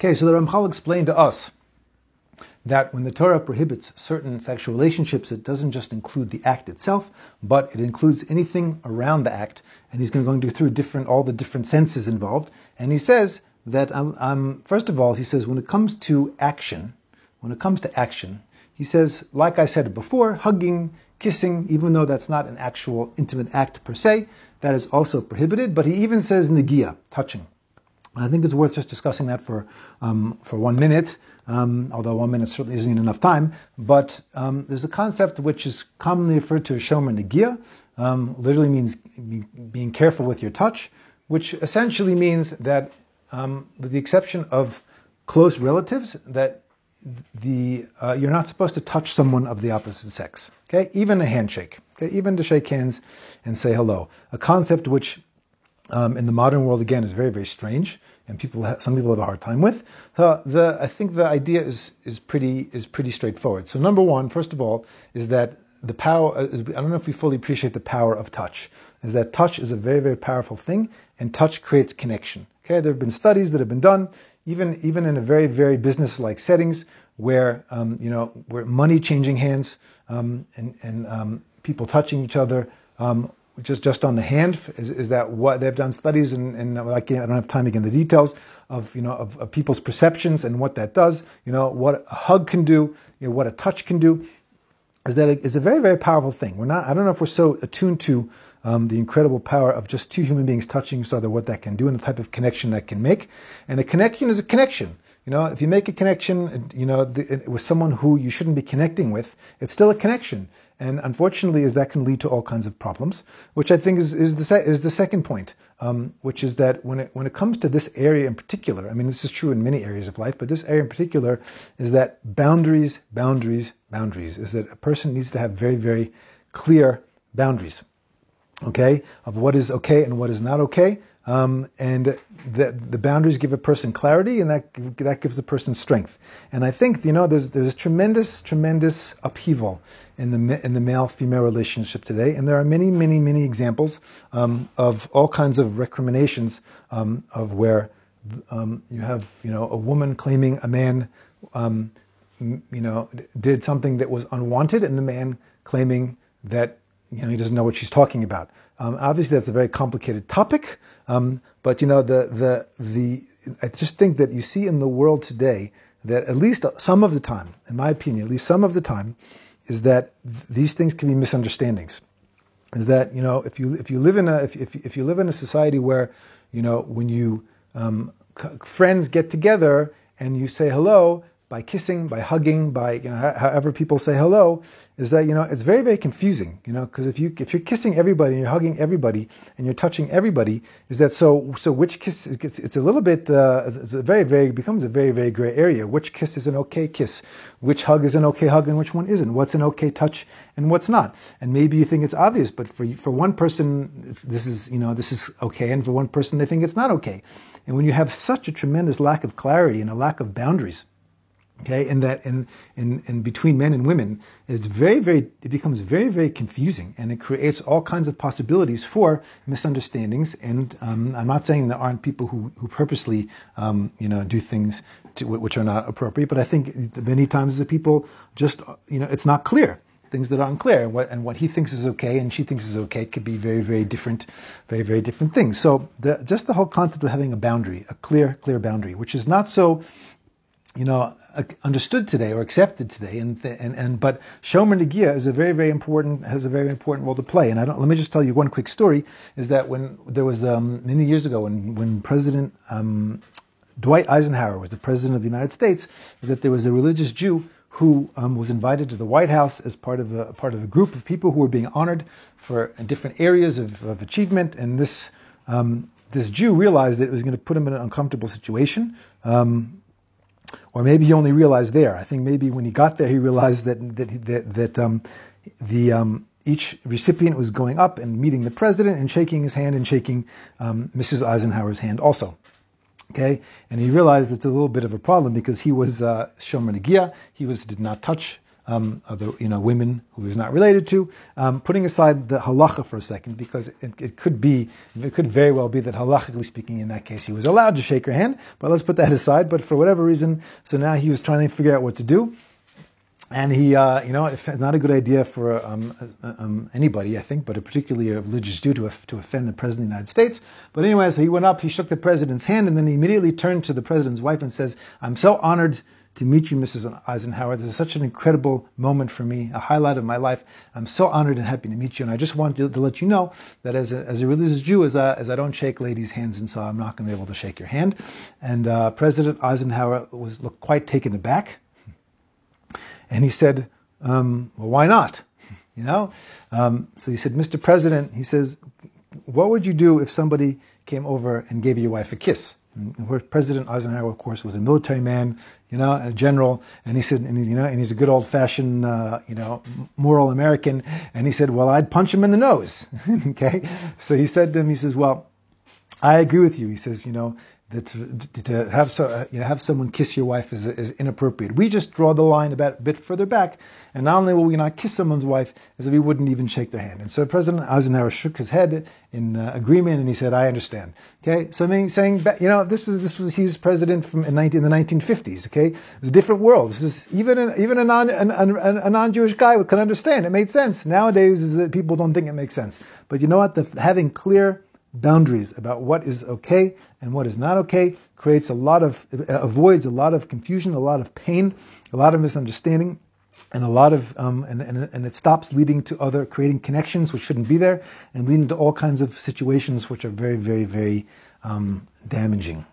Okay, so the Ramchal explained to us that when the Torah prohibits certain sexual relationships, it doesn't just include the act itself, but it includes anything around the act. And he's going to go through different, all the different senses involved. And he says that, um, um, first of all, he says when it comes to action, when it comes to action, he says, like I said before, hugging, kissing, even though that's not an actual intimate act per se, that is also prohibited. But he even says negia, touching. I think it's worth just discussing that for um, for one minute, um, although one minute certainly isn't enough time. But um, there's a concept which is commonly referred to as shomer negia, um, literally means be, being careful with your touch, which essentially means that, um, with the exception of close relatives, that the uh, you're not supposed to touch someone of the opposite sex. Okay, even a handshake. Okay, even to shake hands and say hello. A concept which um, in the modern world again is very very strange and people have, some people have a hard time with. So the I think the idea is is pretty is pretty straightforward. So number one, first of all, is that the power. Uh, I don't know if we fully appreciate the power of touch. Is that touch is a very very powerful thing, and touch creates connection. Okay, there have been studies that have been done, even even in a very very business like settings where um, you know where money changing hands um, and and um, people touching each other um, just just on the hand is, is that what they've done studies and, and I, I don't have time to get into the details of you know of, of, people's perceptions and what that does. You know what a hug can do you know what a touch can do is that it is a very very powerful thing. We're not I don't know if we're so attuned to um, the incredible power of just two human beings touching each other what that can do and the type of connection that can make. And a connection is a connection. You know, if you make a connection, you know, the, with someone who you shouldn't be connecting with, it's still a connection. And unfortunately, is that can lead to all kinds of problems, which I think is, is, the, is the second point, um, which is that when it, when it comes to this area in particular, I mean, this is true in many areas of life, but this area in particular is that boundaries, boundaries, boundaries, is that a person needs to have very, very clear boundaries, okay, of what is okay and what is not okay. Um, and the, the boundaries give a person clarity, and that that gives the person strength. And I think you know there's there's tremendous tremendous upheaval in the in the male female relationship today, and there are many many many examples um, of all kinds of recriminations um, of where um, you have you know a woman claiming a man um, you know did something that was unwanted, and the man claiming that you know he doesn't know what she's talking about. Um, obviously, that's a very complicated topic, um, but you know the the the. I just think that you see in the world today that at least some of the time, in my opinion, at least some of the time, is that th- these things can be misunderstandings. Is that you know if you if you live in a if if, if you live in a society where you know when you um, c- friends get together and you say hello, by kissing, by hugging, by you know however people say hello, is that you know it's very very confusing. You know because if you if you're kissing everybody and you're hugging everybody and you're touching everybody, is that so so which kiss it's, it's a little bit uh, it's a very very becomes a very very gray area. Which kiss is an okay kiss? Which hug is an okay hug and which one isn't? What's an okay touch and what's not? And maybe you think it's obvious, but for for one person this is you know this is okay, and for one person they think it's not okay. And when you have such a tremendous lack of clarity and a lack of boundaries okay and that in, in, in between men and women it's very very it becomes very very confusing and it creates all kinds of possibilities for misunderstandings and um, i'm not saying there aren't people who, who purposely um, you know do things to, which are not appropriate but i think many times the people just you know it's not clear. Things that are unclear and what, and what he thinks is okay and she thinks is okay could be very very different very very different things. So the, just the whole concept of having a boundary a clear clear boundary which is not so you know, understood today or accepted today. And, and, and, but Shomer Negia is a very, very important, has a very important role to play. And I don't, let me just tell you one quick story is that when there was, um, many years ago when, when President, um, Dwight Eisenhower was the president of the United States, that there was a religious Jew who um, was invited to the White House as part of a part of a group of people who were being honored for different areas of, of achievement. And this um, this Jew realized that it was going to put him in an uncomfortable situation. Um, or maybe he only realized there. I think maybe when he got there, he realized that that that, that um, the um, each recipient was going up and meeting the president and shaking his hand and shaking um, Mrs. Eisenhower's hand also. Okay, and he realized it's a little bit of a problem because he was uh, Shomer Negia. He was did not touch um, other you know women who he not related to. Um, putting aside the halacha for a second, because it, it, could be, it could very well be that halachically speaking, in that case, he was allowed to shake her hand. But let's put that aside. But for whatever reason, so now he was trying to figure out what to do. And he, uh, you know, it's not a good idea for um, uh, um, anybody, I think, but particularly a religious Jew to, to offend the President of the United States. But anyway, so he went up, he shook the President's hand, and then he immediately turned to the President's wife and says, I'm so honored to meet you, Mrs. Eisenhower. This is such an incredible moment for me, a highlight of my life. I'm so honored and happy to meet you. And I just want to, to let you know that as a, as a religious Jew, as, I, as I don't shake ladies' hands, and so I'm not going to be able to shake your hand. And uh, President Eisenhower was looked quite taken aback. And he said, um, well, why not? You know? Um, so he said, Mr. President, he says, what would you do if somebody came over and gave your wife a kiss? And President Eisenhower, of course, was a military man, you know, a general, and he said, and he's, you know, and he's a good old-fashioned, uh, you know, moral American. And he said, well, I'd punch him in the nose. okay, so he said to him, he says, well, I agree with you. He says, you know, that to, have so, uh, you know, have someone kiss your wife is, is inappropriate. We just draw the line about a bit further back, and not only will we not kiss someone's wife, as if we wouldn't even shake their hand. And so President Eisenhower shook his head in uh, agreement, and he said, "I understand." Okay, so I mean, saying, you know, this was this was he was president from in, 19, in the 1950s. Okay, it's a different world. This is even an, even a non an, an, a non-Jewish guy could understand. It made sense. Nowadays, is that people don't think it makes sense. But you know what? The, having clear boundaries about what is okay and what is not okay creates a lot of avoids a lot of confusion a lot of pain a lot of misunderstanding and a lot of um, and, and, and it stops leading to other creating connections which shouldn't be there and leading to all kinds of situations which are very very very um, damaging